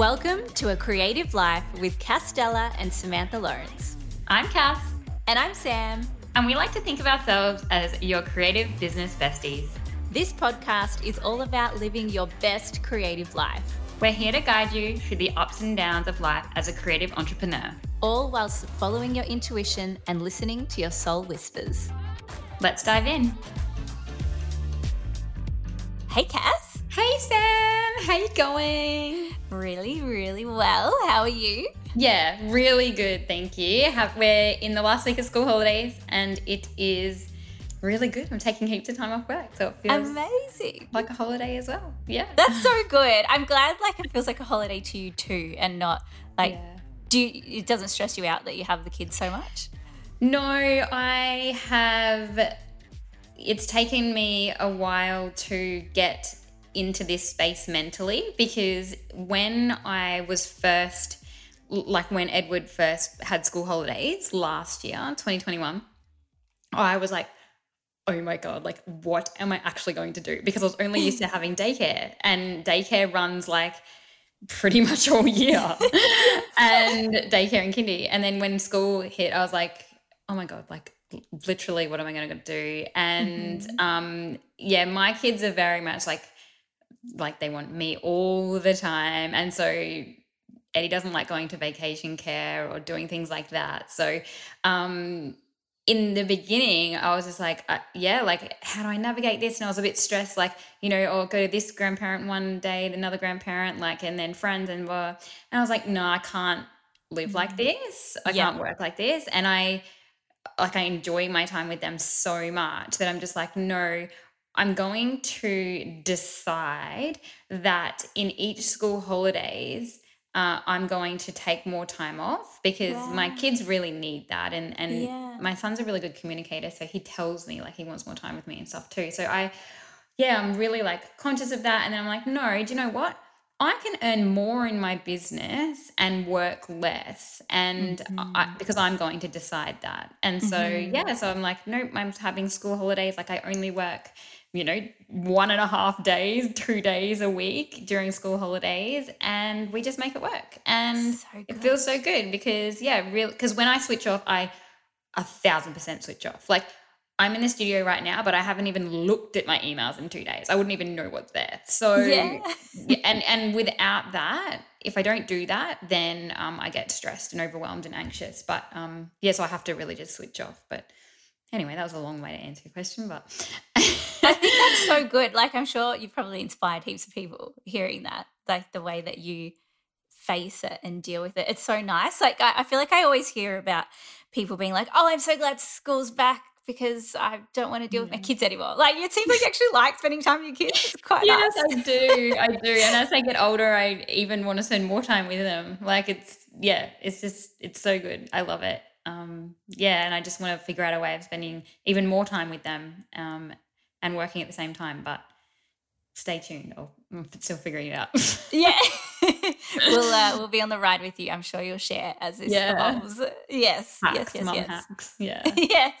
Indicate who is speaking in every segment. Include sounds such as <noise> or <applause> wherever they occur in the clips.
Speaker 1: Welcome to A Creative Life with Castella and Samantha Lawrence.
Speaker 2: I'm Cass.
Speaker 1: And I'm Sam.
Speaker 2: And we like to think of ourselves as your creative business besties.
Speaker 1: This podcast is all about living your best creative life.
Speaker 2: We're here to guide you through the ups and downs of life as a creative entrepreneur,
Speaker 1: all whilst following your intuition and listening to your soul whispers.
Speaker 2: Let's dive in.
Speaker 1: Hey, Cass.
Speaker 2: Hey, Sam. How you going?
Speaker 1: Really, really well. How are you?
Speaker 2: Yeah, really good. Thank you. We're in the last week of school holidays, and it is really good. I'm taking heaps of time off work, so it feels
Speaker 1: amazing,
Speaker 2: like a holiday as well. Yeah,
Speaker 1: that's so good. I'm glad like it feels like a holiday to you too, and not like yeah. do you, it doesn't stress you out that you have the kids so much.
Speaker 2: No, I have. It's taken me a while to get into this space mentally because when I was first, like when Edward first had school holidays last year, 2021, I was like, oh my god like what am i actually going to do? Because i was only used to <laughs> having daycare and daycare runs like pretty much all year. <laughs> And daycare and kindy. And then when school hit i was like oh my god like literally what am i going to do? And mm-hmm. um yeah my kids are very much like like they want me all the time and so eddie doesn't like going to vacation care or doing things like that so um in the beginning, I was just like, uh, yeah, like, how do I navigate this? And I was a bit stressed, like, you know, or go to this grandparent one day, another grandparent, like, and then friends and blah. And I was like, no, I can't live like mm. this. I yeah. can't work like this. And I, like, I enjoy my time with them so much that I'm just like, no, I'm going to decide that in each school holidays, uh, I'm going to take more time off because yeah. my kids really need that. And and yeah. my son's a really good communicator, so he tells me like he wants more time with me and stuff too. So I, yeah, I'm really like conscious of that. And then I'm like, no, do you know what? I can earn more in my business and work less, and mm-hmm. I, because I'm going to decide that. And so mm-hmm. yeah, so I'm like, nope, I'm having school holidays. Like I only work you know, one and a half days, two days a week during school holidays, and we just make it work. And so it feels so good because, yeah, real. Because when I switch off, I a thousand percent switch off. Like I'm in the studio right now, but I haven't even looked at my emails in two days. I wouldn't even know what's there. So, yeah. <laughs> and and without that, if I don't do that, then um, I get stressed and overwhelmed and anxious. But um, yeah, so I have to really just switch off. But anyway, that was a long way to answer your question, but <laughs>
Speaker 1: I think that's so good. Like I'm sure you've probably inspired heaps of people hearing that, like the way that you face it and deal with it. It's so nice. Like I, I feel like I always hear about people being like, "Oh, I'm so glad school's back." Because I don't want to deal with my kids anymore. Like it seems like you actually like spending time with your kids. It's quite
Speaker 2: yes,
Speaker 1: nice.
Speaker 2: I do. I do. And as I get older, I even want to spend more time with them. Like it's yeah, it's just it's so good. I love it um, yeah, and I just want to figure out a way of spending even more time with them um, and working at the same time. But stay tuned. i am still figuring it out. <laughs>
Speaker 1: yeah, <laughs> we'll uh, we'll be on the ride with you. I'm sure you'll share as this yeah. evolves. Yes,
Speaker 2: hacks,
Speaker 1: yes, yes, yes.
Speaker 2: Hacks. Yeah, <laughs>
Speaker 1: yes.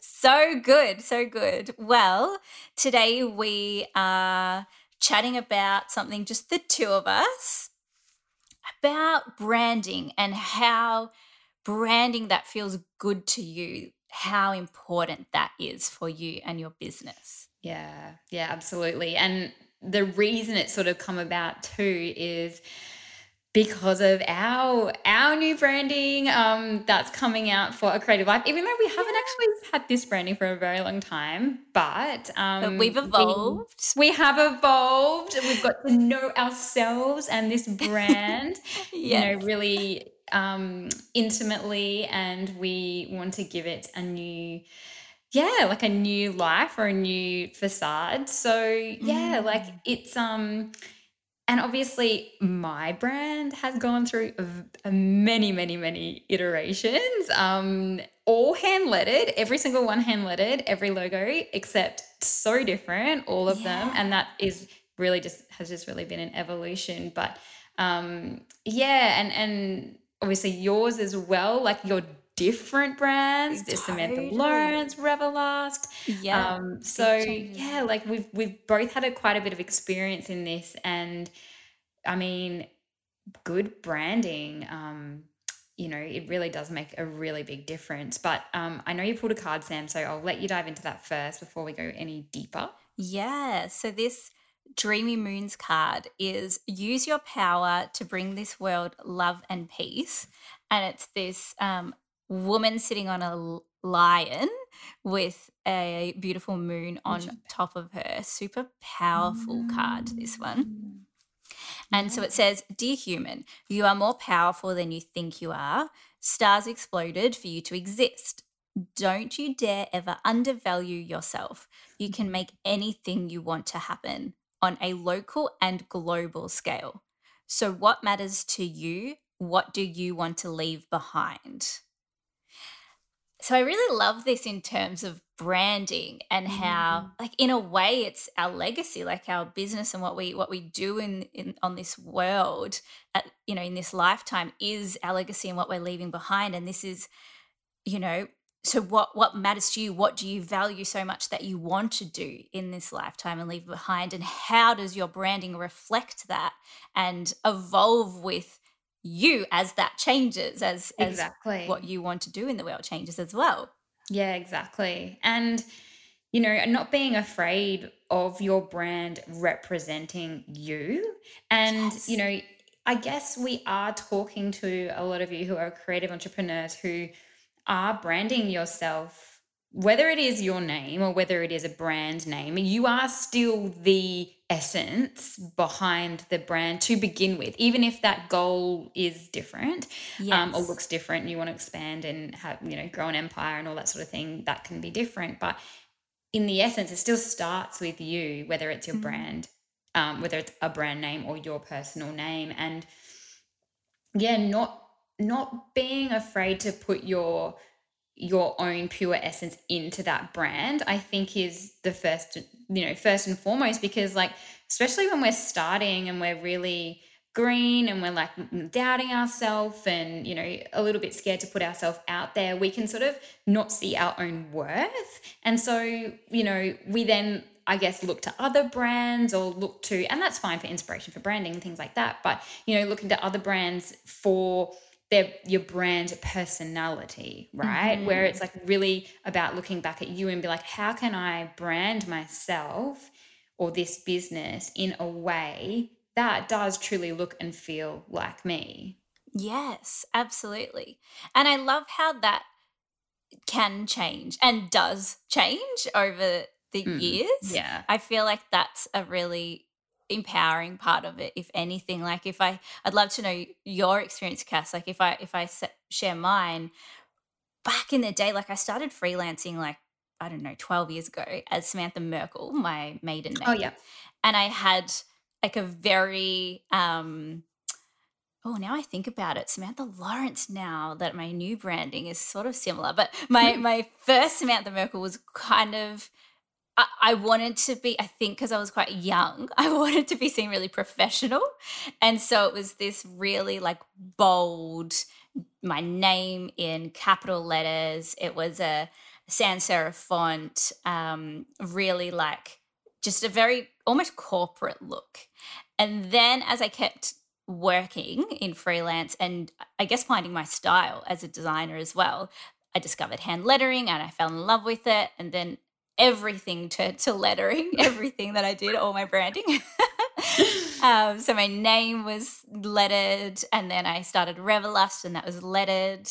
Speaker 1: so good, so good. Well, today we are chatting about something just the two of us about branding and how branding that feels good to you, how important that is for you and your business.
Speaker 2: Yeah, yeah, absolutely. And the reason it's sort of come about too is because of our our new branding um, that's coming out for a creative life even though we haven't actually had this branding for a very long time but, um,
Speaker 1: but we've evolved
Speaker 2: we, we, have evolved we've got to know ourselves and this brand yes. <laughs> you know really um, intimately and we want to give it a new yeah like a new life or a new facade so yeah mm. like it's um and obviously my brand has gone through many many many iterations um all hand lettered every single one hand lettered every logo except so different all of yeah. them and that is really just has just really been an evolution but um yeah and and obviously yours as well, like your different brands. There's Samantha Lawrence, Revelust. Yeah. Um, so yeah, like we've we've both had a quite a bit of experience in this, and I mean, good branding, um, you know, it really does make a really big difference. But um, I know you pulled a card, Sam, so I'll let you dive into that first before we go any deeper.
Speaker 1: Yeah. So this Dreamy Moons card is use your power to bring this world love and peace. And it's this um, woman sitting on a lion with a beautiful moon on top of her. Super powerful card, this one. Mm. And so it says, Dear human, you are more powerful than you think you are. Stars exploded for you to exist. Don't you dare ever undervalue yourself. You can make anything you want to happen on a local and global scale. So, what matters to you? What do you want to leave behind? So, I really love this in terms of branding and how mm. like in a way it's our legacy like our business and what we what we do in, in on this world at, you know in this lifetime is our legacy and what we're leaving behind and this is you know so what what matters to you what do you value so much that you want to do in this lifetime and leave behind and how does your branding reflect that and evolve with you as that changes as exactly as what you want to do in the world changes as well
Speaker 2: yeah, exactly. And, you know, not being afraid of your brand representing you. And, yes. you know, I guess we are talking to a lot of you who are creative entrepreneurs who are branding yourself whether it is your name or whether it is a brand name, you are still the essence behind the brand to begin with, even if that goal is different yes. um, or looks different and you want to expand and have, you know, grow an empire and all that sort of thing, that can be different. But in the essence, it still starts with you, whether it's your mm-hmm. brand, um, whether it's a brand name or your personal name. And yeah, not not being afraid to put your your own pure essence into that brand i think is the first you know first and foremost because like especially when we're starting and we're really green and we're like doubting ourselves and you know a little bit scared to put ourselves out there we can sort of not see our own worth. And so you know we then i guess look to other brands or look to and that's fine for inspiration for branding and things like that but you know looking to other brands for their your brand personality, right? Mm-hmm. Where it's like really about looking back at you and be like, how can I brand myself or this business in a way that does truly look and feel like me?
Speaker 1: Yes, absolutely. And I love how that can change and does change over the mm, years.
Speaker 2: Yeah.
Speaker 1: I feel like that's a really empowering part of it if anything like if i i'd love to know your experience cass like if i if i share mine back in the day like i started freelancing like i don't know 12 years ago as samantha merkel my maiden
Speaker 2: oh, name oh yeah
Speaker 1: and i had like a very um Oh, now I think about it, Samantha Lawrence. Now that my new branding is sort of similar, but my hmm. my first Samantha Merkel was kind of I, wanted to be, I think, because I was quite young, <laughs> I wanted to be seen really professional. And so it was this really like bold, my name in capital letters. It was a sans serif font, um, really like just a very almost corporate look. And then as I kept working in freelance and I guess finding my style as a designer as well, I discovered hand lettering and I fell in love with it. And then everything to, to lettering, <laughs> everything that I did, all my branding. <laughs> um, so my name was lettered, and then I started Revelust, and that was lettered.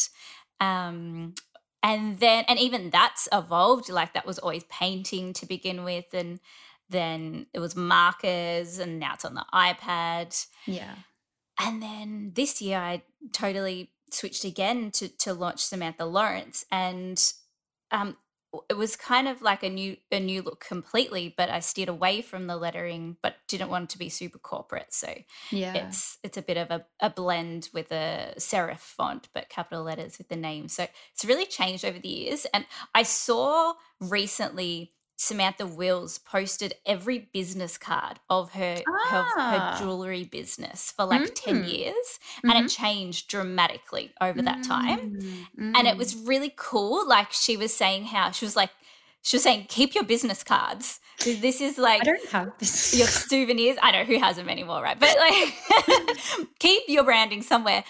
Speaker 1: Um, and then, and even that's evolved. Like that was always painting to begin with, and then it was markers, and now it's on the iPad.
Speaker 2: Yeah.
Speaker 1: And then this year, I totally switched again to to launch Samantha Lawrence, and um, it was kind of like a new a new look completely but i steered away from the lettering but didn't want it to be super corporate so
Speaker 2: yeah.
Speaker 1: it's it's a bit of a, a blend with a serif font but capital letters with the name. So it's really changed over the years and i saw recently Samantha Wills posted every business card of her ah. her, her, jewelry business for like mm. 10 years mm-hmm. and it mm-hmm. changed dramatically over that time. Mm. And it was mm. really cool. Like she was saying how she was like she was saying keep your business cards. This is like
Speaker 2: I don't have this.
Speaker 1: your souvenirs. I know who has them anymore, right? But like <laughs> <laughs> keep your branding somewhere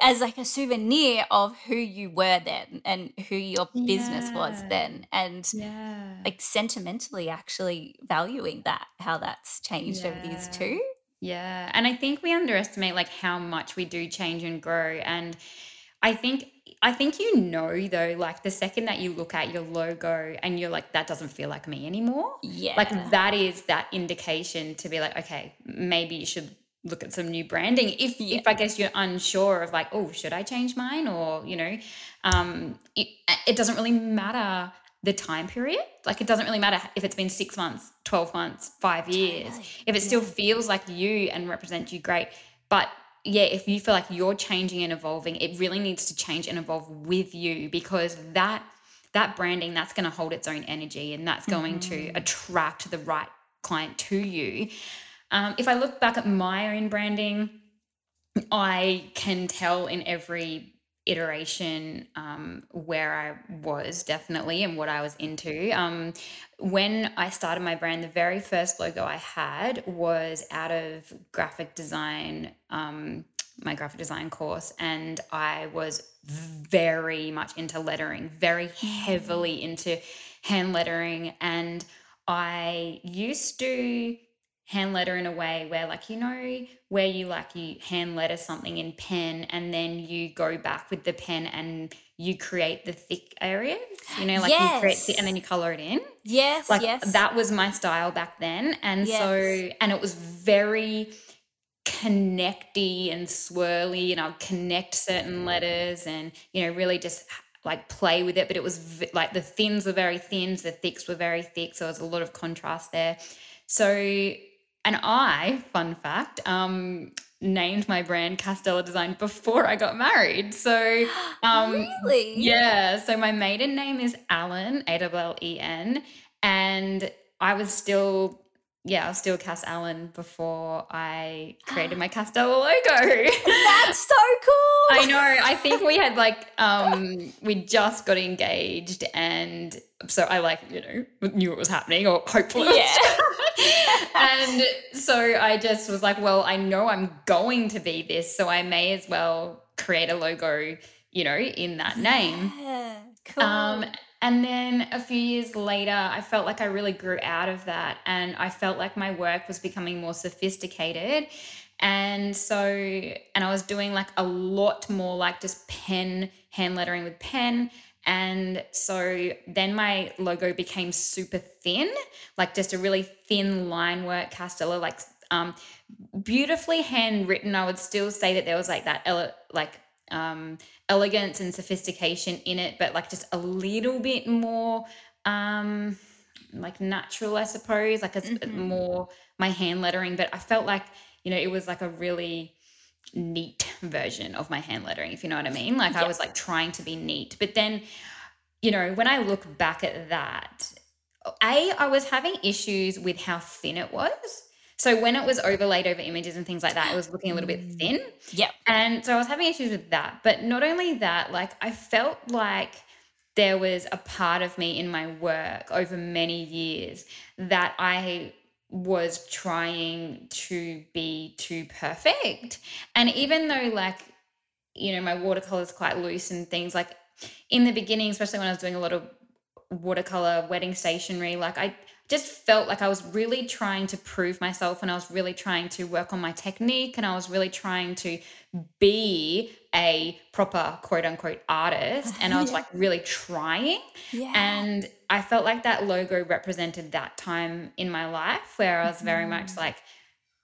Speaker 1: as like a souvenir of who you were then and who your business was then and
Speaker 2: yeah.
Speaker 1: like sentimentally actually valuing that how that's changed over these
Speaker 2: Yeah.
Speaker 1: two
Speaker 2: Yeah. And I think we underestimate like how much we do change and grow. And I think I think you know though, like the second that you look at your logo and you're like, that doesn't feel like me anymore.
Speaker 1: yeah
Speaker 2: Like that is that indication to be like, okay, maybe you should look at some new branding. If
Speaker 1: Yeah.
Speaker 2: if I guess you're unsure of like, oh, should I change mine? Or, you know, um, it, it doesn't really matter the time period. Like it doesn't really matter if it's been six months, 12 months, five years. If it still feels like you and represents you, great. But yeah, if you feel like you're changing and evolving, it really needs to change and evolve with you because that that branding that's going to hold its own energy and that's going to
Speaker 1: Mhm.
Speaker 2: attract the right client to you. Um, if I look back at my own branding, I can tell in every iteration um, where I was definitely and what I was into. Um, when I started my brand, the very first logo I had was out of graphic design, um, my graphic design course, and I was very much into lettering, very heavily into hand lettering, and I used to hand letter in a way where like you know where you like you hand letter something in pen and then you go back with the pen and you create the thick areas you know like you create the, and then you color it in?
Speaker 1: Yes
Speaker 2: like
Speaker 1: yes.
Speaker 2: that was my style back then and so and it was very connecty and swirly and I'd connect certain letters and you know really just like play with it but it was v- like the thins were very thin the thicks were very thick so there was a lot of contrast there. So and I fun fact um named my brand Castella Design before I got married so <gasps> um
Speaker 1: really
Speaker 2: yeah. So my maiden name is Allen, A L L E N. And I was still, yeah, I was still Cass Allen before I created my <gasps> Castella logo.
Speaker 1: that's <laughs> so cool
Speaker 2: I know. I think we had like, um, we just got engaged. And so I like, you know, knew it was happening or hopefully. it was. <laughs> and so I just was like, well, I know I'm going to be this. So I may as well create a logo, you know, in that name.
Speaker 1: yeah, cool
Speaker 2: Um, and then a few years later, I felt like I really grew out of that, and I felt like my work was becoming more sophisticated. And so, and I was doing like a lot more like just pen, hand lettering with pen. And so then my logo became super thin, like just a really thin line work Castella, like um, beautifully handwritten. I would still say that there was like that, ele- like um, elegance and sophistication in it, but like just a little bit more um like natural, I suppose, like a s-
Speaker 1: Mhm.
Speaker 2: more my hand lettering. But I felt like, you know, it was like a really neat version of my hand lettering, if you know what I mean. Like I was like trying to be neat. But then, you know, when I look back at that, A, I was having issues with how thin it was. So when it was overlaid over images and things like that, it was looking a little bit
Speaker 1: Mm.
Speaker 2: thin.
Speaker 1: Yep.
Speaker 2: And so I was having issues with that. But not only that, like I felt like there was a part of me in my work over many years that I was trying to be too perfect. And even though, like, you know, my watercolor is quite loose and things like in the beginning, especially when I was doing a lot of watercolor wedding stationery, like I just felt like I was really trying to prove myself and I was really trying to work on my technique and I was really trying to be a proper quote unquote artist. And I <laughs> was
Speaker 1: Yeah.
Speaker 2: like really trying.
Speaker 1: yeah
Speaker 2: And I felt like that logo represented that time in my life where I was very much
Speaker 1: Mhm.
Speaker 2: like,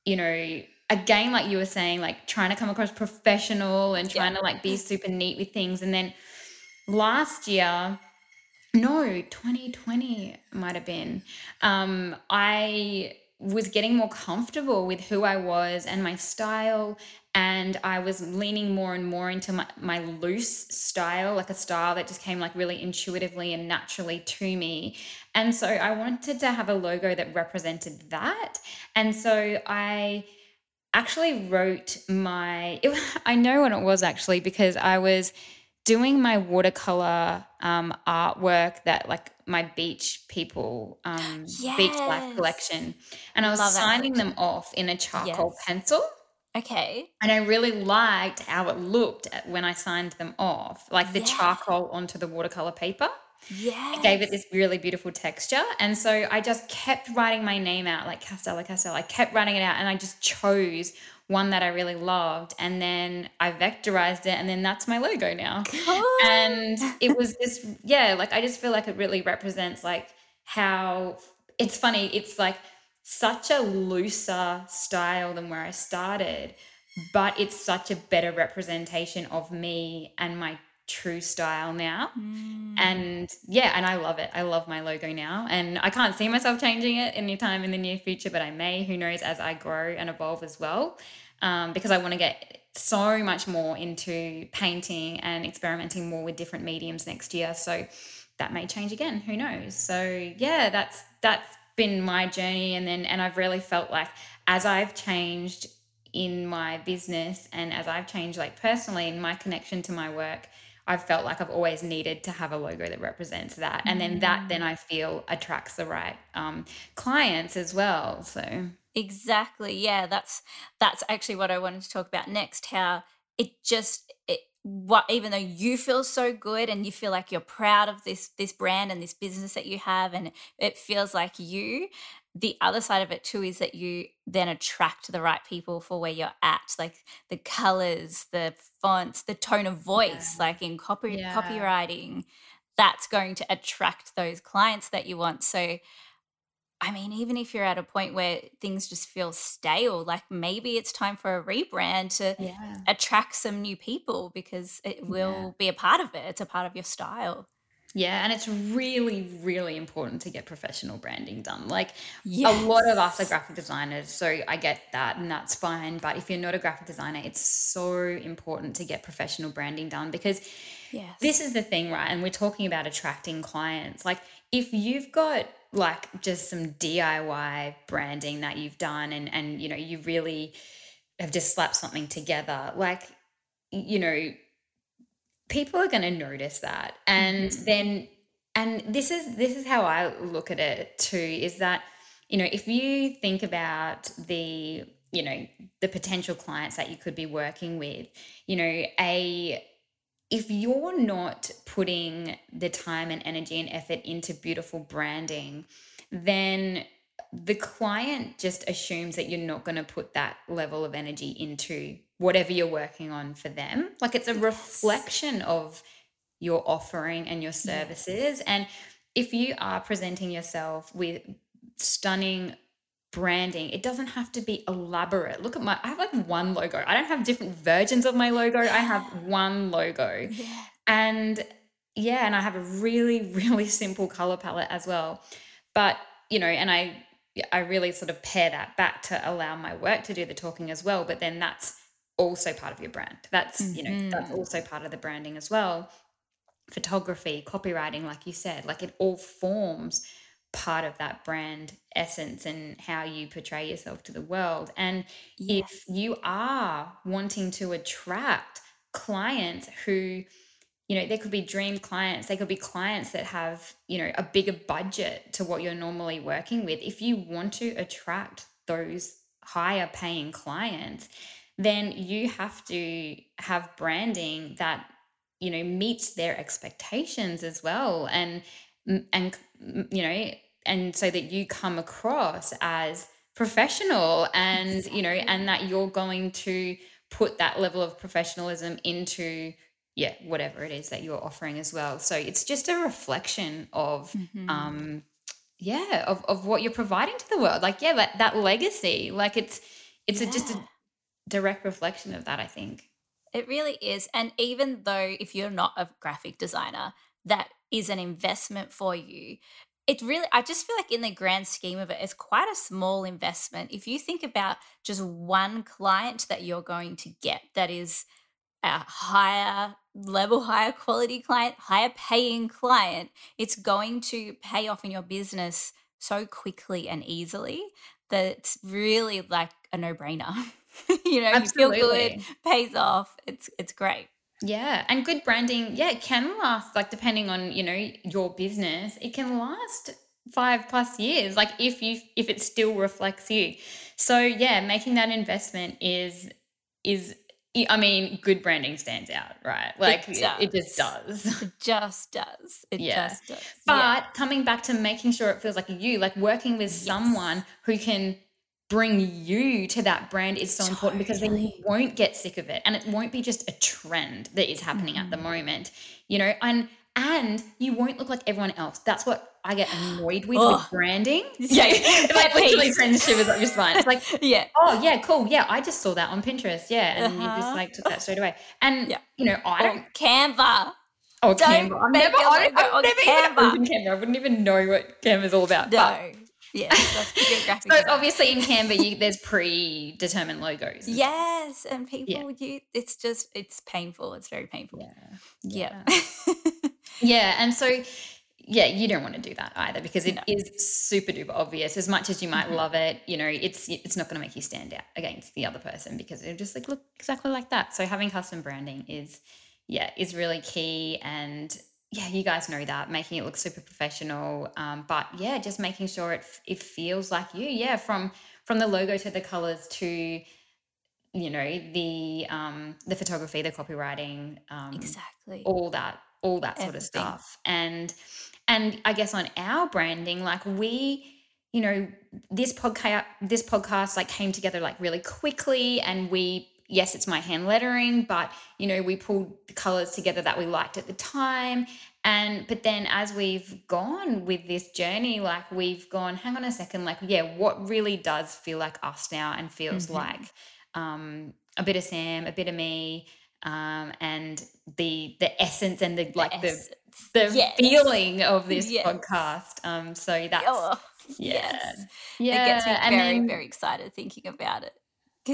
Speaker 2: you know, again, like you were saying, like trying to come across professional and
Speaker 1: Yeah.
Speaker 2: trying to like be super neat with things. And then last year, no, 2020 might have been, um, I was getting more comfortable with who I was and my style. And I was leaning more and more into my, my loose style, like a style that just came like really intuitively and naturally to me. And so I wanted to have a logo that represented that. And so I actually wrote my, it, <laughs> I know when it was actually because I was doing my watercolor um, artwork that like my beach people um beach life collection and I was
Speaker 1: Love
Speaker 2: signing them off in a charcoal
Speaker 1: Yes.
Speaker 2: pencil
Speaker 1: Okay.
Speaker 2: and I really liked how it looked at- when I signed them off, like the
Speaker 1: Yeah.
Speaker 2: charcoal onto the watercolor paper. Yeah it gave it this really beautiful texture. And so I just kept writing my name out, like Castella Castella. I kept writing it out and I just chose one that I really loved. And then I vectorized it, and then that's my logo now. And it was this, yeah, like I just feel like it really represents like how it's funny. It's like such a looser style than where I started, but it's such a better representation of me and my true style now.
Speaker 1: Mm.
Speaker 2: And yeah, and I love it. I love my logo now. And I can't see myself changing it anytime in the near future, but I may, who knows, as I grow and evolve as well. Um, because I want to get so much more into painting and experimenting more with different mediums next year. So that may change again. Who knows? So yeah, that's that's been my journey. And then and I've really felt like as I've changed in my business and as I've changed like personally in my connection to my work, I've felt like I've always needed to have a logo that represents that. And then that then
Speaker 1: Mm.
Speaker 2: I feel attracts the right um, clients as well. So
Speaker 1: Exactly. Yeah, that's that's actually what I wanted to talk about next. How it just it what even though you feel so good and you feel like you're proud of this this brand and this business that you have and it feels like you, the other side of it too is that you then attract the right people for where you're at, like the colors, the fonts, the tone of voice,
Speaker 2: yeah.
Speaker 1: like in copy
Speaker 2: Yeah.
Speaker 1: copywriting, that's going to attract those clients that you want. So I mean, even if you're at a point where things just feel stale, like maybe it's time for a rebrand to
Speaker 2: Yeah.
Speaker 1: attract some new people because it will be a part of it. It's a part of your style.
Speaker 2: Yeah, and it's really, really important to get professional branding done. Like a lot of us are graphic designers, so I get that and that's fine. But if you're not a graphic designer, it's so important to get professional branding done because this is the thing, right? And we're talking about attracting clients. Like if you've got like just some DIY branding that you've done and and you know, you really have just slapped something together, like you know, people are going to notice that. And
Speaker 1: hmm
Speaker 2: then and this is this is how i look at it too is that you know if you think about the you know the potential clients that you could be working with you know a if you're not putting the time and energy and effort into beautiful branding then the client just assumes that you're not going to put that level of energy into whatever you're working on for them. Like it's a
Speaker 1: Yes.
Speaker 2: reflection of your offering and your
Speaker 1: Yes.
Speaker 2: services. And if you are presenting yourself with stunning branding, it doesn't have to be elaborate. Look at my, I have like one logo. I don't have different versions of my logo. I have one logo.
Speaker 1: Yeah.
Speaker 2: And yeah, and I have a really, <laughs> really simple color palette as well. But, you know, and I I really sort of pair that back to allow my work to do the talking as well. But then that's also part of your brand. That's, you know, that's
Speaker 1: hmm
Speaker 2: also part of the branding as well. Photography, copywriting, like you said, like it all forms part of that brand essence and how you portray yourself to the world. And if you are wanting to attract clients who you know, there could be dream clients, they could be clients that have, you know, a bigger budget to what you're normally working with. If you want to attract those higher paying clients, then you have to have branding that, you know, meets their expectations as well. And, and, you know, and so that you come across as professional and, you know, and that you're going to put that level of professionalism into yeah whatever it is that you're offering as well so it's just a reflection of
Speaker 1: hmm
Speaker 2: um yeah of, of what you're providing to the world like yeah that, that legacy like it's it's a, just a
Speaker 1: Yeah.
Speaker 2: Direct reflection of that i think
Speaker 1: It really is. And even though if you're not a graphic designer, that is an investment for you. It really, I just feel like in the grand scheme of it, it's quite a small investment. If you think about just one client that you're going to get that is a higher level, higher quality client, higher paying client, it's going to pay off in your business so quickly and easily that it's really like a no brainer. <laughs> <laughs> you know, you feel good, pays off. It's it's great.
Speaker 2: Yeah, and good branding, yeah, it can last like depending on, you know, your business, it can last 5 plus years like if you if it still reflects you. So, yeah, making that investment is is I mean, good branding stands out, right? Like it, it just does.
Speaker 1: It just does. It yeah. just does.
Speaker 2: But yeah. coming back to making sure it feels like you, like working with yes. someone who can bring you to that brand is so totally. important because then you won't get sick of it and it won't be just a trend that is happening mm. at the mm. moment you know and and you won't look like everyone else that's what i get annoyed with oh. with branding <laughs> yeah <laughs> like literally friends shivers up your spine it's like <laughs> yeah oh yeah cool yeah i just saw that on pinterest yeah and uh-huh. you just like took that straight away and yeah. you know i don't
Speaker 1: or canva
Speaker 2: Oh, Canva. I've never, I, I've never Canva. even Canva. I wouldn't even know what Canva is all about.
Speaker 1: No. But Yes, <laughs>
Speaker 2: that's so obviously in Canva, you, there's predetermined logos. <laughs>
Speaker 1: Yes, and people, yeah. you, it's just it's painful. It's very painful.
Speaker 2: Yeah, yeah, yeah. <laughs> yeah. And so, yeah, you don't want to do that either because it no. is super duper obvious. As much as you might mm-hmm. love it, you know, it's it's not going to make you stand out against the other person because it'll just like look exactly like that. So having custom branding is, yeah, is really key and yeah, you guys know that, making it look super professional. Um, but yeah, just making sure it it feels like you. Yeah, from from the logo to the colors to you know the um the photography, the copywriting, um,
Speaker 1: exactly,
Speaker 2: all that, all that sort of stuff. And and I guess on our branding, like we you know this podcast this podcast like came together like really quickly and we yes, it's my hand lettering, but you know, we pulled the colors together that we liked at the time. And but then as we've gone with this journey, like we've gone, hang on a second, like, yeah, what really does feel like us now and feels mm-hmm. like um a bit of Sam, a bit of me, um, and the the essence and the like the the, the yes. feeling of this yes. podcast. Um, so that's oh, yeah, yes.
Speaker 1: yeah, it gets me very then, very excited thinking about it.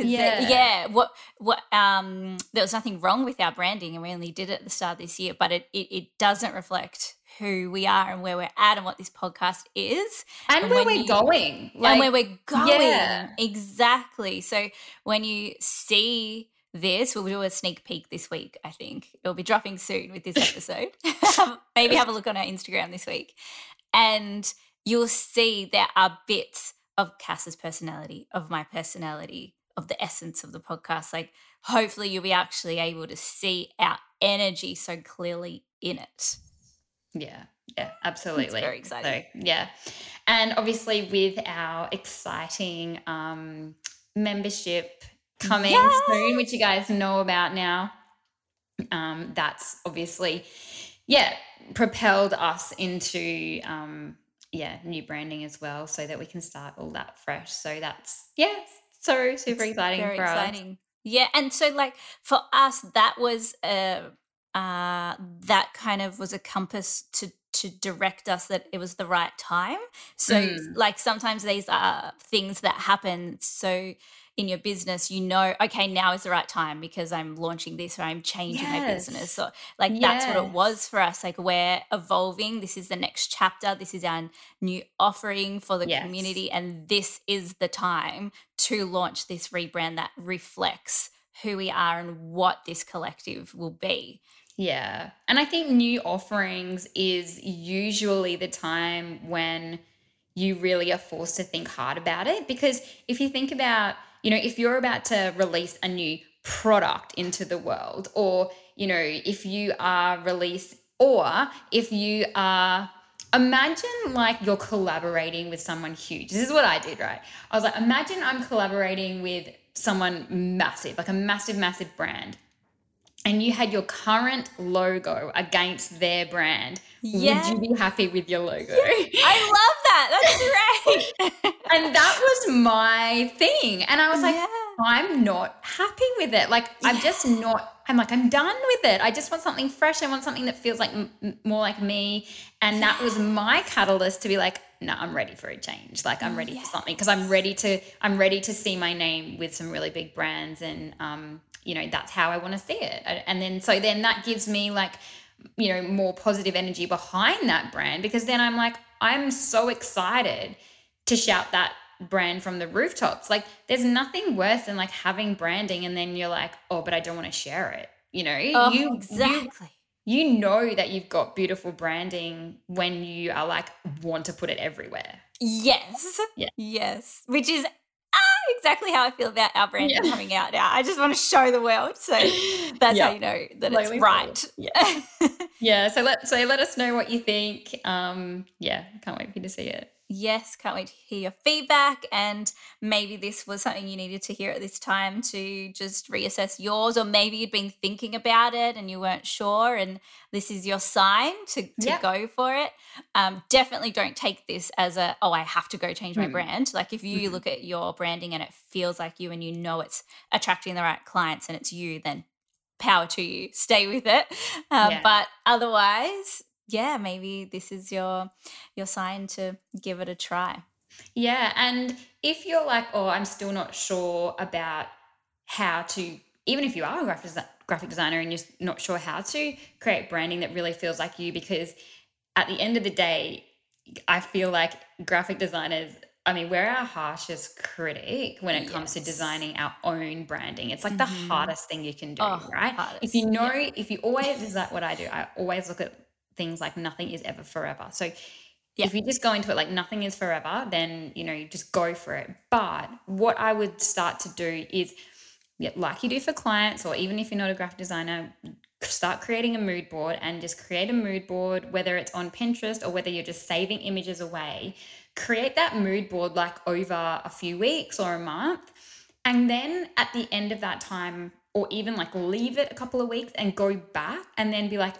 Speaker 1: Yeah. yeah, what what um there was nothing wrong with our branding and we only did it at the start of this year, but it it, it doesn't reflect who we are and where we're at and what this podcast is
Speaker 2: and, and where we're you, going
Speaker 1: like, and where we're going. yeah. exactly. So when you see this we'll do a sneak peek this week i think. It'll be dropping soon with this episode. <laughs> Maybe have a look on our instagram this week. And you'll see there are bits of cass's personality of my personality of the essence of the podcast. Like, hopefully, you'll be actually able to see our energy so clearly in it.
Speaker 2: Yeah, yeah, <laughs> absolutely. It's
Speaker 1: very exciting.
Speaker 2: So, yeah. And obviously, with our exciting um, membership coming yes! soon, which you guys know about now, um, that's obviously, yeah, propelled us into. Um, yeah, new branding as well, so that we can start all that fresh. So that's yeah, so super it's exciting very exciting us.
Speaker 1: yeah and so like for us that was a uh that kind of was a compass to to direct us that it was the right time so mm. like sometimes these are things that happen so in your business, you know, okay, now is the right time because I'm launching this or I'm changing yes. my business. So, like, yes. that's what it was for us. Like, we're evolving. This is the next chapter. This is our new offering for the yes. community. And this is the time to launch this rebrand that reflects who we are and what this collective will be.
Speaker 2: Yeah. And I think new offerings is usually the time when you really are forced to think hard about it. Because if you think about you know, if you're about to release a new product into the world, or, you know, if you are release, or if you are imagine like you're collaborating with someone huge. This is what I did, right? I was like, imagine I'm collaborating with someone massive, like a massive, massive brand. And you had your current logo against their brand. Yeah. Would you be happy with your logo?
Speaker 1: I love that. That's <laughs>
Speaker 2: great. and that was my thing. And I was like, yeah. I'm not happy with it. Like, yeah. I'm just not, I'm like, I'm done with it. I just want something fresh. I want something that feels like m- more like me. And that was my catalyst to be like, no, I'm ready for a change. Like, I'm ready yes. for something because I'm ready to, I'm ready to see my name with some really big brands. And, um, you know, that's how I want to see it. And then, so then that gives me like, you know, more positive energy behind that brand because then I'm like, I'm so excited to shout that brand from the rooftops. Like there's nothing worse than like having branding and then you're like, oh, but I don't want to share it. You know,
Speaker 1: Oh,
Speaker 2: you you
Speaker 1: exactly.
Speaker 2: you know that you've got beautiful branding when you are like want to put it everywhere.
Speaker 1: Yes.
Speaker 2: Yeah.
Speaker 1: Yes. Which is exactly how I feel about our brand
Speaker 2: Yeah.
Speaker 1: coming out now. I just want to show the world. So <laughs> that's
Speaker 2: Yeah.
Speaker 1: how you know that it's right. <laughs>
Speaker 2: Yeah. Yeah, so let so let us know what you think. Um, yeah, can't wait for you to see it.
Speaker 1: Yes. Can't wait to hear your feedback. And maybe this was something you needed to hear at this time to just reassess yours, or maybe you'd been thinking about it and you weren't sure, and this is your sign to, to
Speaker 2: Yeah.
Speaker 1: go for it. Um, definitely don't take this as a, oh, I have to go change my
Speaker 2: Mm.
Speaker 1: brand. Like if you
Speaker 2: Mhm.
Speaker 1: look at your branding and it feels like you and you know it's attracting the right clients and it's you, then power to you. Stay with it. Um,
Speaker 2: Yeah.
Speaker 1: But otherwise, yeah, maybe this is your your sign to give it a try.
Speaker 2: Yeah, and if you're like, oh, I'm still not sure about how to, even if you are a graphic, graphic designer and you're not sure how to create branding that really feels like you, because at the end of the day, I feel like graphic designers, I mean, we're our harshest critic when it comes to designing our own branding. It's like the
Speaker 1: Mhm.
Speaker 2: hardest thing you can do,
Speaker 1: Oh,
Speaker 2: right?
Speaker 1: hardest,
Speaker 2: If you know,
Speaker 1: yeah.
Speaker 2: if you always, is like what I do, I always look at things like nothing is ever forever. So
Speaker 1: Yeah.
Speaker 2: if you just go into it like nothing is forever, then you know you just go for it. But what I would start to do is, like you do for clients, or even if you're not a graphic designer, start creating a mood board and just create a mood board, whether it's on Pinterest or whether you're just saving images away. Create that mood board like over a few weeks or a month. And then at the end of that time, or even like leave it a couple of weeks and go back and then be like,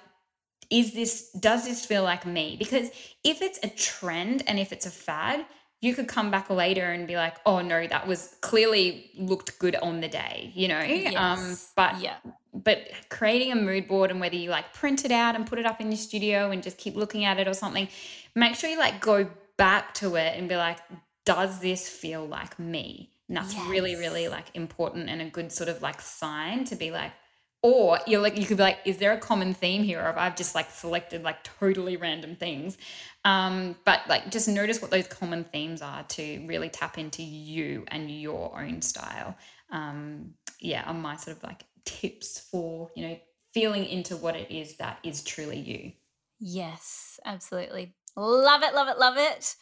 Speaker 2: is this does this feel like me? Because if it's a trend and if it's a fad you could come back later and be like oh no that was clearly looked good on the day you know? Um
Speaker 1: Yes.
Speaker 2: but
Speaker 1: yeah,
Speaker 2: but creating a mood board and whether you like print it out and put it up in your studio and just keep looking at it or something make sure you like go back to it and be like does this feel like me? And that's really really like important and a good sort of like sign to be like or you're like you could be like is there a common theme here of i've just like selected like totally random things um but like just notice what those common themes are to really tap into you and your own style um yeah on my sort of like tips for you know feeling into what it is that is truly you
Speaker 1: yes, absolutely. Love it, love it, love it.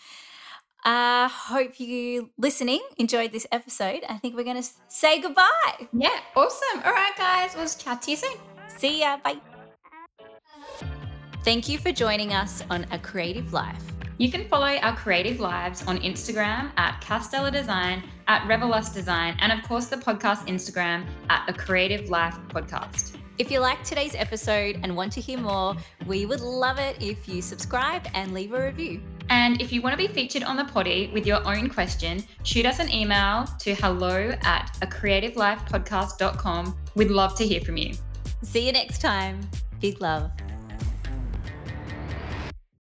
Speaker 1: Uh, hope you listening enjoyed this episode. I think we're going to say goodbye.
Speaker 2: yeah awesome all right guys we'll chat to you soon
Speaker 1: See ya. Bye. Thank you for joining us on A Creative Life.
Speaker 2: You can follow our creative lives on Instagram at Castella Design, at Revelust Design, and of course the podcast Instagram at A Creative Life Podcast.
Speaker 1: If you liked today's episode and want to hear more, we would love it if you subscribe and leave a review.
Speaker 2: And if you want to be featured on the poddie with your own question, shoot us an email to hello at a creativelifepodcast.com. We'd love to hear from you.
Speaker 1: See you next time. Big love.